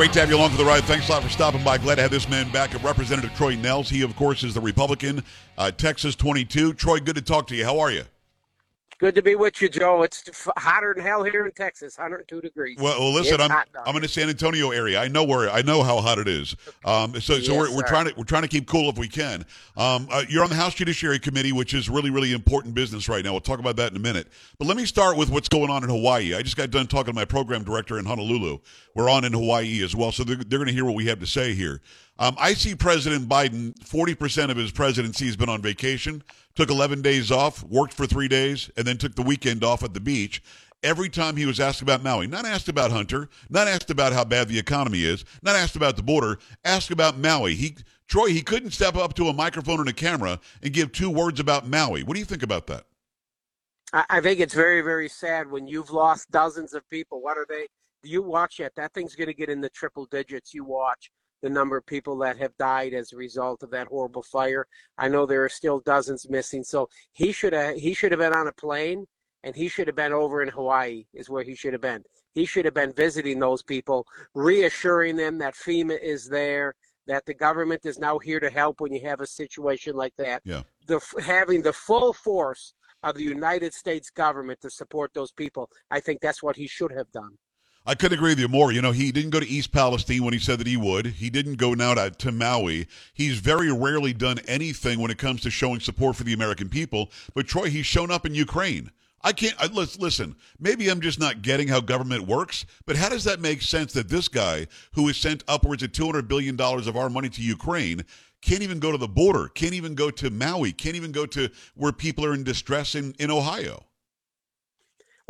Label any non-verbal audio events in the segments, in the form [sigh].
Great to have you along for the ride. Thanks a lot for stopping by. Glad to have this man back. Representative Troy Nehls. He, of course, is the Republican, uh, Texas 22. Troy, good to talk to you. How are you? Good to be with you, Joe. It's hotter than hell here in Texas, 102 degrees. Well, well listen, I'm I'm in the San Antonio area. I know where I know how hot it is. Um, so so yes, we're, we're trying to we're trying to keep cool if we can. Um, uh, you're on the House Judiciary Committee, which is really really important business right now. We'll talk about that in a minute. But let me start with what's going on in Hawaii. I just got done talking to my program director in Honolulu. We're on in Hawaii as well, so they're, they're going to hear what we have to say here. Um, I see President Biden, 40% of his presidency has been on vacation, took 11 days off, worked for three days, and then took the weekend off at the beach. Every time he was asked about Maui, not asked about Hunter, not asked about how bad the economy is, not asked about the border, asked about Maui. He Troy, he couldn't step up to a microphone and a camera and give two words about Maui. What do you think about that? I think it's very, very sad when you've lost dozens of people. What are they? You watch it. That thing's going to get in the triple digits. You watch the number of people that have died as a result of that horrible fire. I know there are still dozens missing. So he should have he should have been on a plane and he should have been over in Hawaii is where he should have been. He should have been visiting those people, reassuring them that FEMA is there, that the government is now here to help when you have a situation like that. Yeah. The having the full force of the United States government to support those people. I think that's what he should have done. I couldn't agree with you more. You know, he didn't go to East Palestine when he said that he would. He didn't go now to, to Maui. He's very rarely done anything when it comes to showing support for the American people. But Troy, he's shown up in Ukraine. I can't I, listen. Maybe I'm just not getting how government works, but how does that make sense that this guy, who has sent upwards of 200 billion dollars of our money to Ukraine, can't even go to the border, can't even go to Maui, can't even go to where people are in distress in, in Ohio?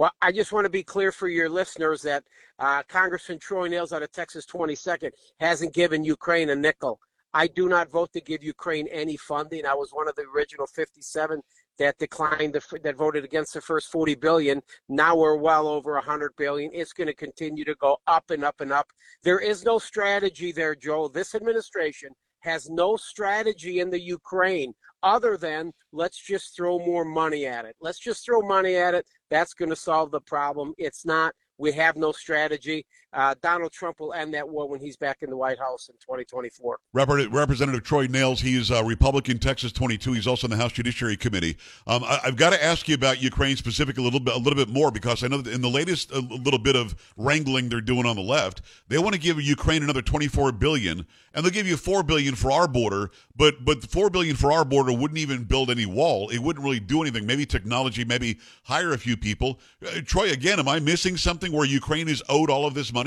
Well, I just want to be clear for your listeners that uh, Congressman Troy Nehls out of Texas 22nd hasn't given Ukraine a nickel. I do not vote to give Ukraine any funding. I was one of the original 57 that declined the, that voted against the first 40 billion. Now we're well over 100 billion. It's going to continue to go up and up and up. There is no strategy there, Joe. This administration has no strategy in the Ukraine other than let's just throw more money at it. Let's just throw money at it. That's going to solve the problem. It's not. We have no strategy. Uh, Donald Trump will end that war when he's back in the White House in 2024. Representative Troy Nehls, he's a Republican, Texas 22. He's also in the House Judiciary Committee. Um, I, have got to ask you about Ukraine specifically a little bit, a little bit more because I know that in the latest a little bit of wrangling they're doing on the left, they want to give Ukraine another 24 billion, and they'll give you 4 billion for our border, but but 4 billion for our border wouldn't even build any wall. It wouldn't really do anything. Maybe technology, maybe hire a few people. Uh, Troy, again, am I missing something where Ukraine is owed all of this money?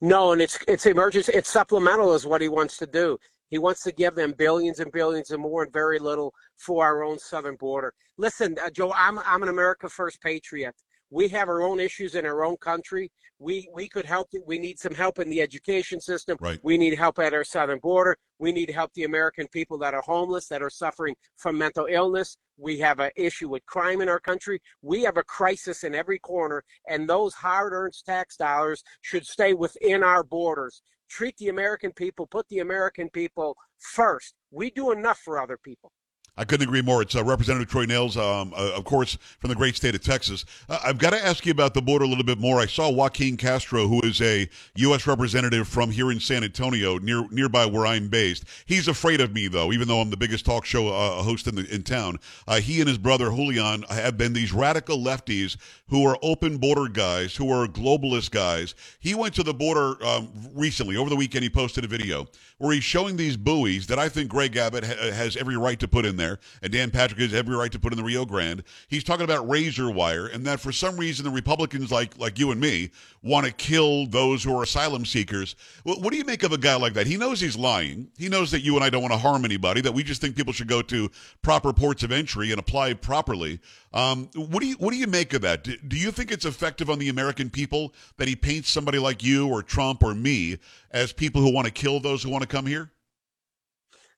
No, and it's it's emergency. It's supplemental, is what he wants to do. He wants to give them billions and billions and more, and very little for our own southern border. Listen, uh, Joe, I'm I'm an America First patriot. We have our own issues in our own country. We we could help. We need some help in the education system. Right. We need help at our southern border. We need to help the American people that are homeless, that are suffering from mental illness. We have an issue with crime in our country. We have a crisis in every corner, and those hard-earned tax dollars should stay within our borders. Treat the American people, put the American people first. We do enough for other people. I couldn't agree more. It's uh, Representative Troy Nehls, um, uh, of course, from the great state of Texas. Uh, I've got to ask you about the border a little bit more. I saw Joaquin Castro, who is a U.S. representative from here in San Antonio, near nearby where I'm based. He's afraid of me, though, even though I'm the biggest talk show uh, host in the in town. Uh, he and his brother Julian have been these radical lefties who are open border guys, who are globalist guys. He went to the border um, recently. Over the weekend, he posted a video where he's showing these buoys that I think Greg Abbott ha- has every right to put in there there, and Dan Patrick has every right to put in the Rio Grande. He's talking about razor wire, and that for some reason the Republicans, like like you and me, want to kill those who are asylum seekers. What, what do you make of a guy like that? He knows he's lying. He knows that you and I don't want to harm anybody. That we just think people should go to proper ports of entry and apply properly. Um, what do you what do you make of that? Do, do you think it's effective on the American people that he paints somebody like you or Trump or me as people who want to kill those who want to come here?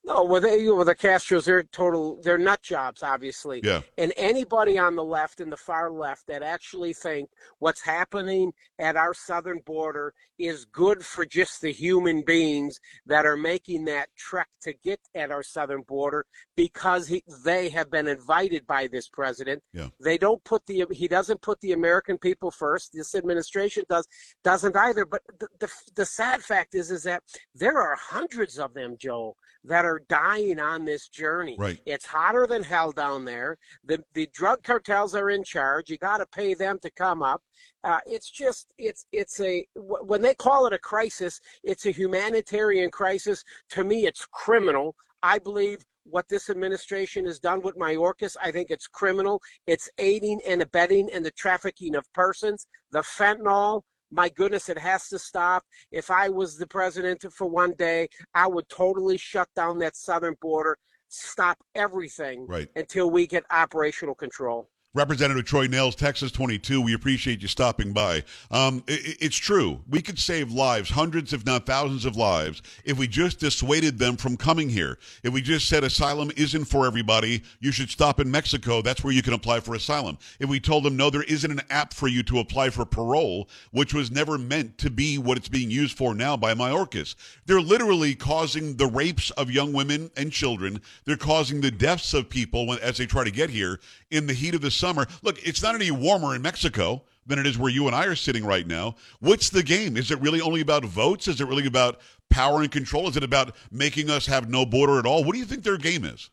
No, well, they, well, the Castros, they're total, they're nut jobs, obviously. Yeah. And anybody on the left and the far left that actually think what's happening at our southern border is good for just the human beings that are making that trek to get at our southern border because he, they have been invited by this president. Yeah. They don't put the, he doesn't put the American people first. This administration does, doesn't either. But the, the, the sad fact is, is that there are hundreds of them, Joe that are dying on this journey. Right. It's hotter than hell down there. The the drug cartels are in charge. You got to pay them to come up. Uh, it's just it's it's a when they call it a crisis, it's a humanitarian crisis. To me, it's criminal. I believe what this administration has done with Mayorkas, I think it's criminal. It's aiding and abetting in the trafficking of persons. The fentanyl, my goodness, it has to stop. If I was the president for one day, I would totally shut down that southern border, stop everything right. until we get operational control. Representative Troy Nehls, Texas 22. We appreciate you stopping by. Um, it, it's true. We could save lives, hundreds, if not thousands of lives, if we just dissuaded them from coming here. If we just said asylum isn't for everybody, you should stop in Mexico. That's where you can apply for asylum. If we told them, no, there isn't an app for you to apply for parole, which was never meant to be what it's being used for now by Mayorkas. They're literally causing the rapes of young women and children. They're causing the deaths of people when, as they try to get here in the heat of the summer. Look, it's not any warmer in Mexico than it is where you and I are sitting right now. What's the game? Is it really only about votes? Is it really about power and control? Is it about making us have no border at all? What do you think their game is?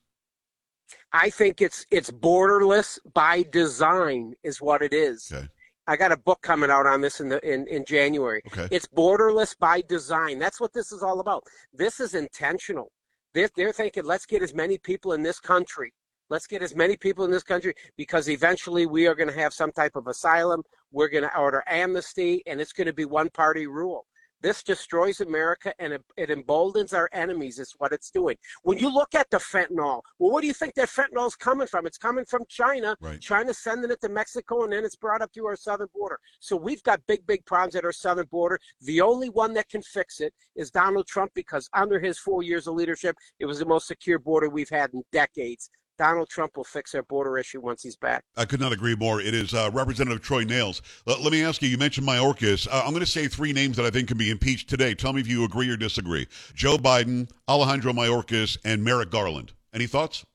I think it's it's borderless by design is what it is. Okay. I got a book coming out on this in the in, in January. Okay. It's borderless by design. That's what this is all about. This is intentional. They're, they're thinking, let's get as many people in this country Let's get as many people in this country because eventually we are going to have some type of asylum. We're going to order amnesty, and it's going to be one party rule. This destroys America and it, it, emboldens our enemies, is what it's doing. When you look at the fentanyl, well, what do you think that fentanyl is coming from? It's coming from China. Right. China's sending it to Mexico, and then it's brought up through our southern border. So we've got big, big problems at our southern border. The only one that can fix it is Donald Trump because under his four years of leadership, it was the most secure border we've had in decades. Donald Trump will fix our border issue once he's back. I could not agree more. It is uh, Representative Troy Nehls. Let, let, me ask you, you mentioned Mayorkas. Uh, I'm going to say three names that I think can be impeached today. Tell me if you agree or disagree. Joe Biden, Alejandro Mayorkas, and Merrick Garland. Any thoughts?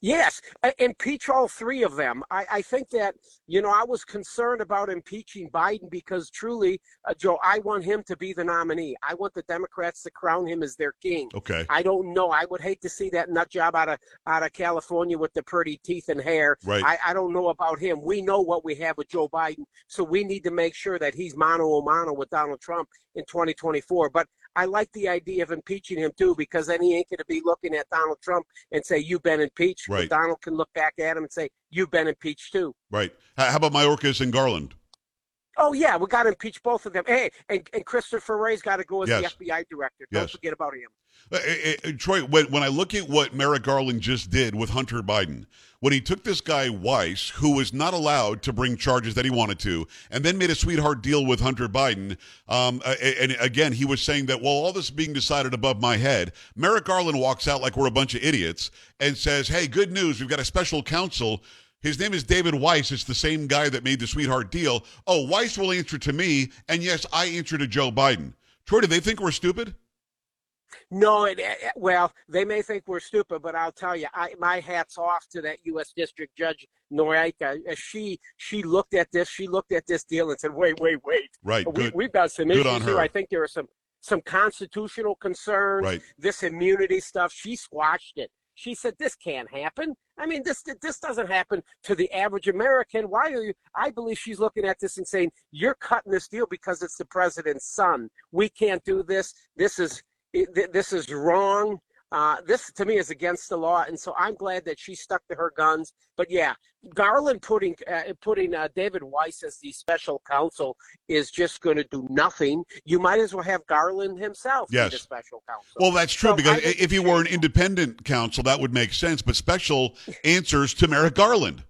Yes, impeach all three of them. I, I, think that, you know, I was concerned about impeaching Biden because truly, uh, Joe, I want him to be the nominee. I want the Democrats to crown him as their king. Okay. I don't know. I would hate to see that nut job out of out of California with the pretty teeth and hair. Right. I, I don't know about him. We know what we have with Joe Biden, so we need to make sure that he's mano a mano with Donald Trump in 2024. But I like the idea of impeaching him too, because then he ain't going to be looking at Donald Trump and say, "You've been impeached." Right. Donald can look back at him and say, "You've been impeached too." Right. How about Mayorkas and Garland? Oh yeah, we got to impeach both of them. Hey, and, and Christopher Wray's got to go as yes. the FBI director. Don't yes. forget about him. Uh, uh, uh, Troy, when, when I look at what Merrick Garland just did with Hunter Biden, when he took this guy Weiss, who was not allowed to bring charges that he wanted to, and then made a sweetheart deal with Hunter Biden, um, and again, he was saying that, well, all this is being decided above my head, Merrick Garland walks out like we're a bunch of idiots and says, hey, good news, we've got a special counsel his name is David Weiss. It's the same guy that made the sweetheart deal. Oh, Weiss will answer to me, and yes, I answer to Joe Biden. Troy, do they think we're stupid? No, it, it, eh, eh, well, they may think we're stupid, but I'll tell you, I, my hat's off to that U.S. District Judge Noreika. Eh, she she looked at this, she looked at this deal and said, "Wait, wait, wait. Right. We, good. have got some good issues here. I think there are some some constitutional concerns. Right. This immunity stuff. She squashed it. She said, "This can't happen. I mean, this this doesn't happen to the average American. Why are you?" I believe she's looking at this and saying, "You're cutting this deal because it's the president's son. We can't do this. This is this is wrong." Uh, this to me is against the law, and so I'm glad that she stuck to her guns. But yeah, Garland putting uh, putting uh, David Weiss as the special counsel is just going to do nothing. You might as well have Garland himself yes. be the special counsel. Well, that's true so because if he were an independent counsel, that would make sense. But special [laughs] answers to Merrick Garland.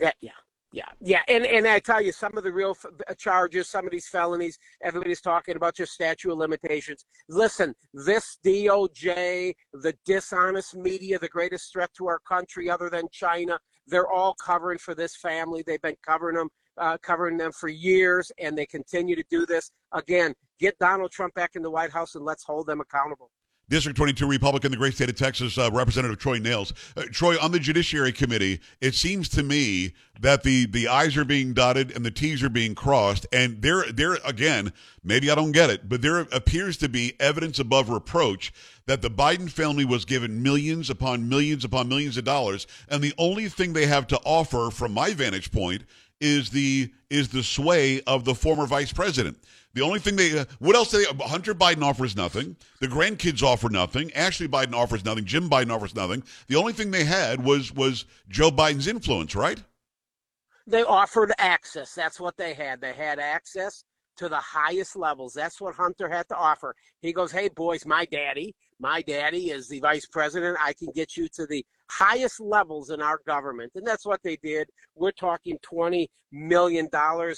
Yeah, yeah. Yeah, yeah, and and I tell you, some of the real f- charges, some of these felonies, everybody's talking about just statute of limitations. Listen, this DOJ, the dishonest media, the greatest threat to our country other than China, they're all covering for this family. They've been covering them, uh, covering them for years, and they continue to do this. Again, get Donald Trump back in the White House and let's hold them accountable. District 22 Republican, the great state of Texas, uh, Representative Troy Nehls. Uh, Troy, on the Judiciary Committee, it seems to me that the the I's are being dotted and the T's are being crossed, and there there again, maybe I don't get it, but there appears to be evidence above reproach that the Biden family was given millions upon millions upon millions of dollars, and the only thing they have to offer, from my vantage point, is the is the sway of the former vice president. The only thing they, uh, what else they, Hunter Biden offers nothing. The grandkids offer nothing. Ashley Biden offers nothing. Jim Biden offers nothing. The only thing they had was, was Joe Biden's influence, right? They offered access. That's what they had. They had access to the highest levels. That's what Hunter had to offer. He goes, Hey, boys, my daddy, my daddy is the vice president. I can get you to the highest levels in our government. And that's what they did. We're talking $20 million,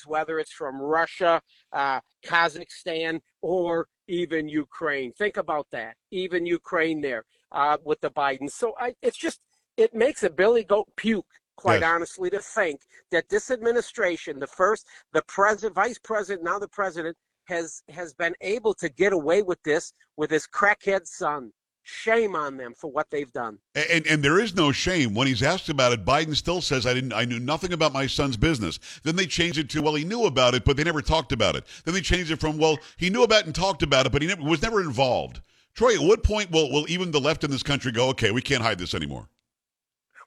whether it's from Russia, uh, Kazakhstan, or even Ukraine. Think about that. Even Ukraine there uh, with the Biden. So I, it's just, it makes a Billy Goat puke quite yes. honestly, to think that this administration, the first, the president, vice president, now the president, has has been able to get away with this with his crackhead son. Shame on them for what they've done. And, and there is no shame. When he's asked about it, Biden still says, I didn't I knew nothing about my son's business. Then they changed it to, well, he knew about it, but they never talked about it. Then they changed it from, well, he knew about it and talked about it, but he never, was never involved. Troy, at what point will, will even the left in this country go, okay, we can't hide this anymore?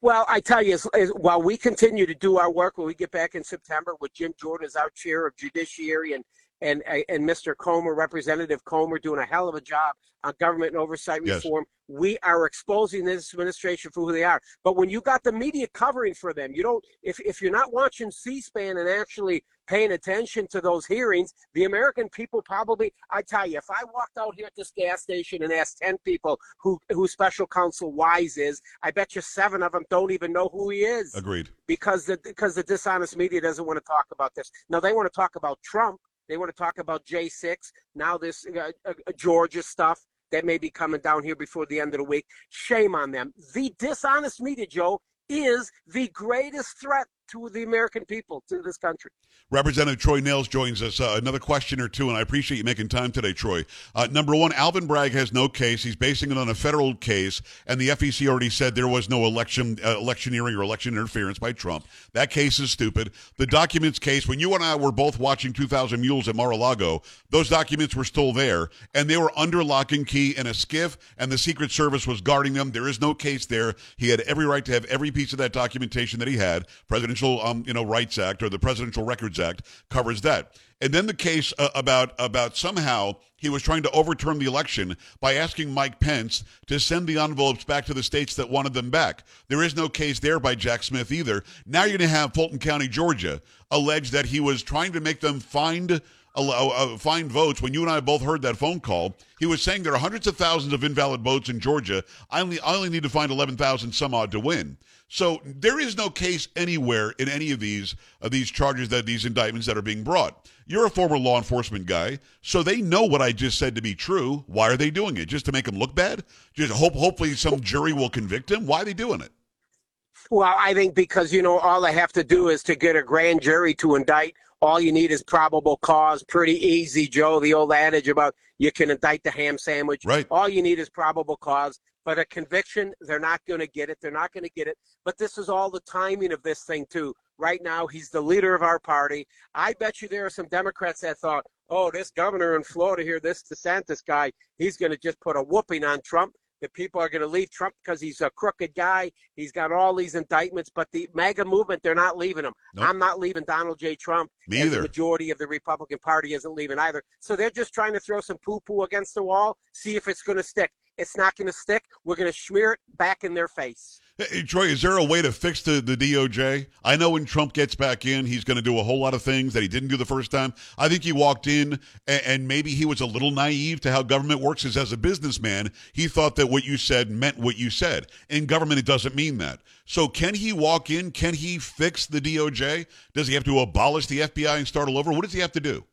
Well, I tell you, as, as, while we continue to do our work, when we get back in September with Jim Jordan as our chair of judiciary and and uh, and Mr. Comer, Representative Comer, doing a hell of a job on government and oversight reform. Yes. We are exposing this administration for who they are. But when you got the media covering for them, you don't. If if you're not watching C-SPAN and actually paying attention to those hearings, the American people probably. I tell you, if I walked out here at this gas station and asked ten people who who Special Counsel Weiss is, I bet you seven of them don't even know who he is. Agreed. Because the because the dishonest media doesn't want to talk about this. Now they want to talk about Trump they want to talk about J6. Now this uh, uh, Georgia stuff that may be coming down here before the end of the week. Shame on them. The dishonest media, Joe, is the greatest threat to the American people, to this country. Representative Troy Nehls joins us. Uh, another question or two, and I appreciate you making time today, Troy. Uh, number one, Alvin Bragg has no case. He's basing it on a federal case, and the FEC already said there was no election uh, electioneering or election interference by Trump. That case is stupid. The documents case, when you and I were both watching 2,000 Mules at Mar-a-Lago, those documents were still there, and they were under lock and key in a SCIF, and the Secret Service was guarding them. There is no case there. He had every right to have every piece of that documentation that he had. Presidential, um, you know, Rights Act or the Presidential Records Act covers that. And then the case uh, about about somehow he was trying to overturn the election by asking Mike Pence to send the envelopes back to the states that wanted them back. There is no case there by Jack Smith either. Now you're going to have Fulton County, Georgia, allege that he was trying to make them find uh, find votes. When you and I both heard that phone call, he was saying there are hundreds of thousands of invalid votes in Georgia. I only I only need to find eleven thousand some odd to win. So there is no case anywhere in any of these of these charges that these indictments that are being brought. You're a former law enforcement guy, so they know what I just said to be true. Why are they doing it? Just to make him look bad? Just hope hopefully some jury will convict him. Why are they doing it? Well, I think because you know all they have to do is to get a grand jury to indict. All you need is probable cause. Pretty easy, Joe. The old adage about you can indict the ham sandwich. Right. All you need is probable cause. But a conviction, they're not going to get it. They're not going to get it. But this is all the timing of this thing, too. Right now, he's the leader of our party. I bet you there are some Democrats that thought, oh, this governor in Florida here, this DeSantis guy, he's going to just put a whooping on Trump. The people are going to leave Trump because he's a crooked guy. He's got all these indictments, but the MAGA movement, they're not leaving him. Nope. I'm not leaving Donald J. Trump. Me either. The majority of the Republican Party isn't leaving either. So they're just trying to throw some poo poo against the wall, see if it's going to stick. It's not going to stick. We're going to smear it back in their face. Hey, Troy, is there a way to fix the, the DOJ? I know when Trump gets back in, he's going to do a whole lot of things that he didn't do the first time. I think he walked in and, and maybe he was a little naive to how government works. Because as a businessman, he thought that what you said meant what you said. In government, it doesn't mean that. So can he walk in? Can he fix the DOJ? Does he have to abolish the FBI and start all over? What does he have to do?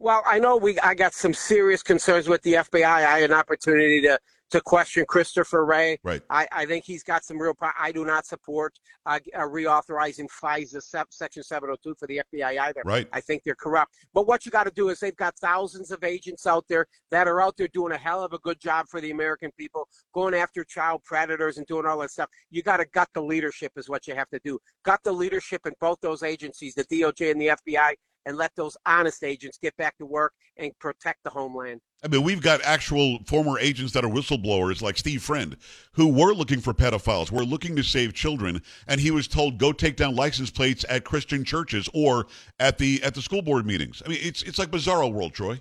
Well, I know we. I got some serious concerns with the FBI. I had an opportunity to to question Christopher Wray. Right. I, I think he's got some real. Pro- I do not support uh, uh, reauthorizing FISA Section 702 for the FBI either. Right. I think they're corrupt. But what you got to do is they've got thousands of agents out there that are out there doing a hell of a good job for the American people, going after child predators and doing all that stuff. You got to gut the leadership is what you have to do. Gut the leadership in both those agencies, the DOJ and the FBI, and let those honest agents get back to work and protect the homeland. I mean, we've got actual former agents that are whistleblowers, like Steve Friend, who were looking for pedophiles, were looking to save children, and he was told go take down license plates at Christian churches or at the at the school board meetings. I mean, it's it's like bizarro world, Troy.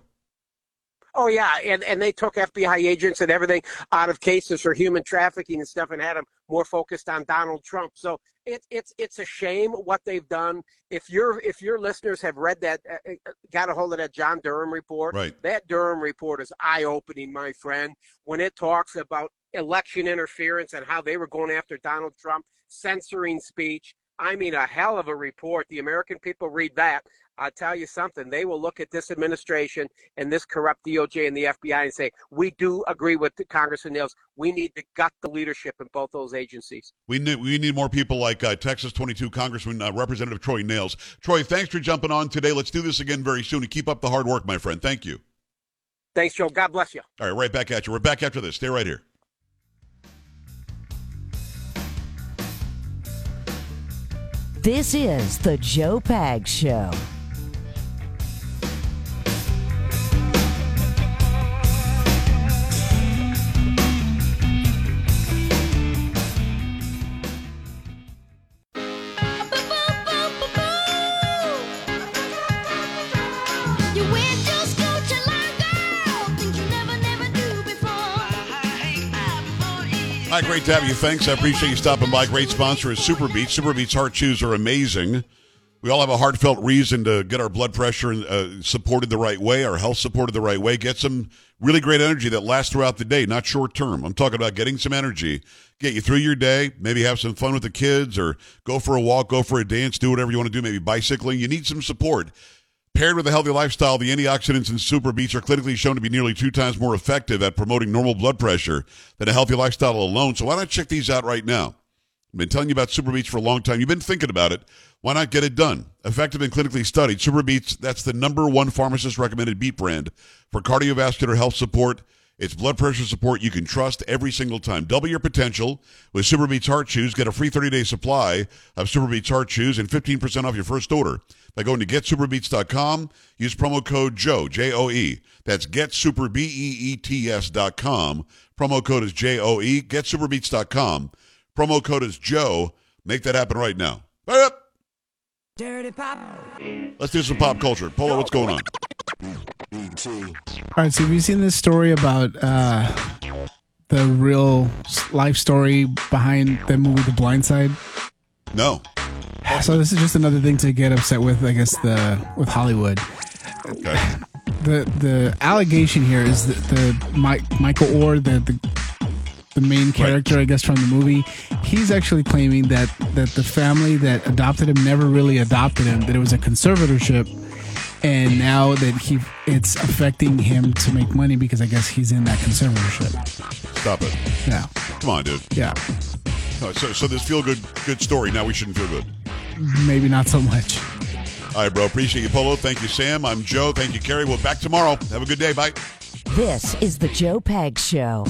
Oh yeah, and and they took FBI agents and everything out of cases for human trafficking and stuff, and had them more focused on Donald Trump. So it's it's it's a shame what they've done. If your if your listeners have read that, uh, uh, got a hold of that John Durham report, right? That Durham report is eye opening, my friend. When it talks about election interference and how they were going after Donald Trump, censoring speech. I mean, a hell of a report. The American people read that. I'll tell you something. They will look at this administration and this corrupt DOJ and the FBI and say, we do agree with Congressman Nehls. We need to gut the leadership in both those agencies. We need, we need more people like uh, Texas 22 Congressman uh, Representative Troy Nehls. Troy, thanks for jumping on today. Let's do this again very soon and keep up the hard work, my friend. Thank you. Thanks, Joe. God bless you. All right, right back at you. We're back after this. Stay right here. This is the Joe Pags Show. Hi, great to have you. Thanks. I appreciate you stopping by. Great sponsor is Super Beets. Super Beets heart chews are amazing. We all have a heartfelt reason to get our blood pressure uh, supported the right way, our health supported the right way, get some really great energy that lasts throughout the day, not short term. I'm talking about getting some energy, get you through your day, maybe have some fun with the kids or go for a walk, go for a dance, do whatever you want to do, maybe bicycling. You need some support. Paired with a healthy lifestyle, the antioxidants in Super Beets are clinically shown to be nearly two times more effective at promoting normal blood pressure than a healthy lifestyle alone. So why not check these out right now? I've been telling you about Super Beets for a long time. You've been thinking about it. Why not get it done? Effective and clinically studied. Super Beets, that's the number one pharmacist recommended beet brand for cardiovascular health support it's blood pressure support you can trust every single time. Double your potential with Super Beets Heart Chews. Get a free 30-day supply of Super Beets Heart Chews and 15% off your first order by going to getsuperbeets.com. Use promo code JOE, J-O-E. That's getsuper, B-E-E-T-S dot com. Promo code is J-O-E. Getsuperbeets.com. Promo code is Joe. Make that happen right now. Up. Dirty pop. Let's do some pop culture. Polo, what's going on? All right, so have you seen this story about uh, the real life story behind the movie The Blind Side? No. So this is just another thing to get upset with, I guess the with Hollywood. Okay. The the allegation here is that the Mike, Michael Oher, the, the the main character, right. I guess, from the movie, he's actually claiming that that the family that adopted him never really adopted him; that it was a conservatorship and now that he it's affecting him to make money because I guess he's in that conservatorship. Stop it. Yeah. Come on, dude. Yeah. So so this feel good good story. Now we shouldn't feel good. Maybe not so much. All right, bro. Appreciate you, Polo. Thank you, Sam. I'm Joe. Thank you, Carrie. We'll back tomorrow. Have a good day. Bye. This is the Joe Pags Show.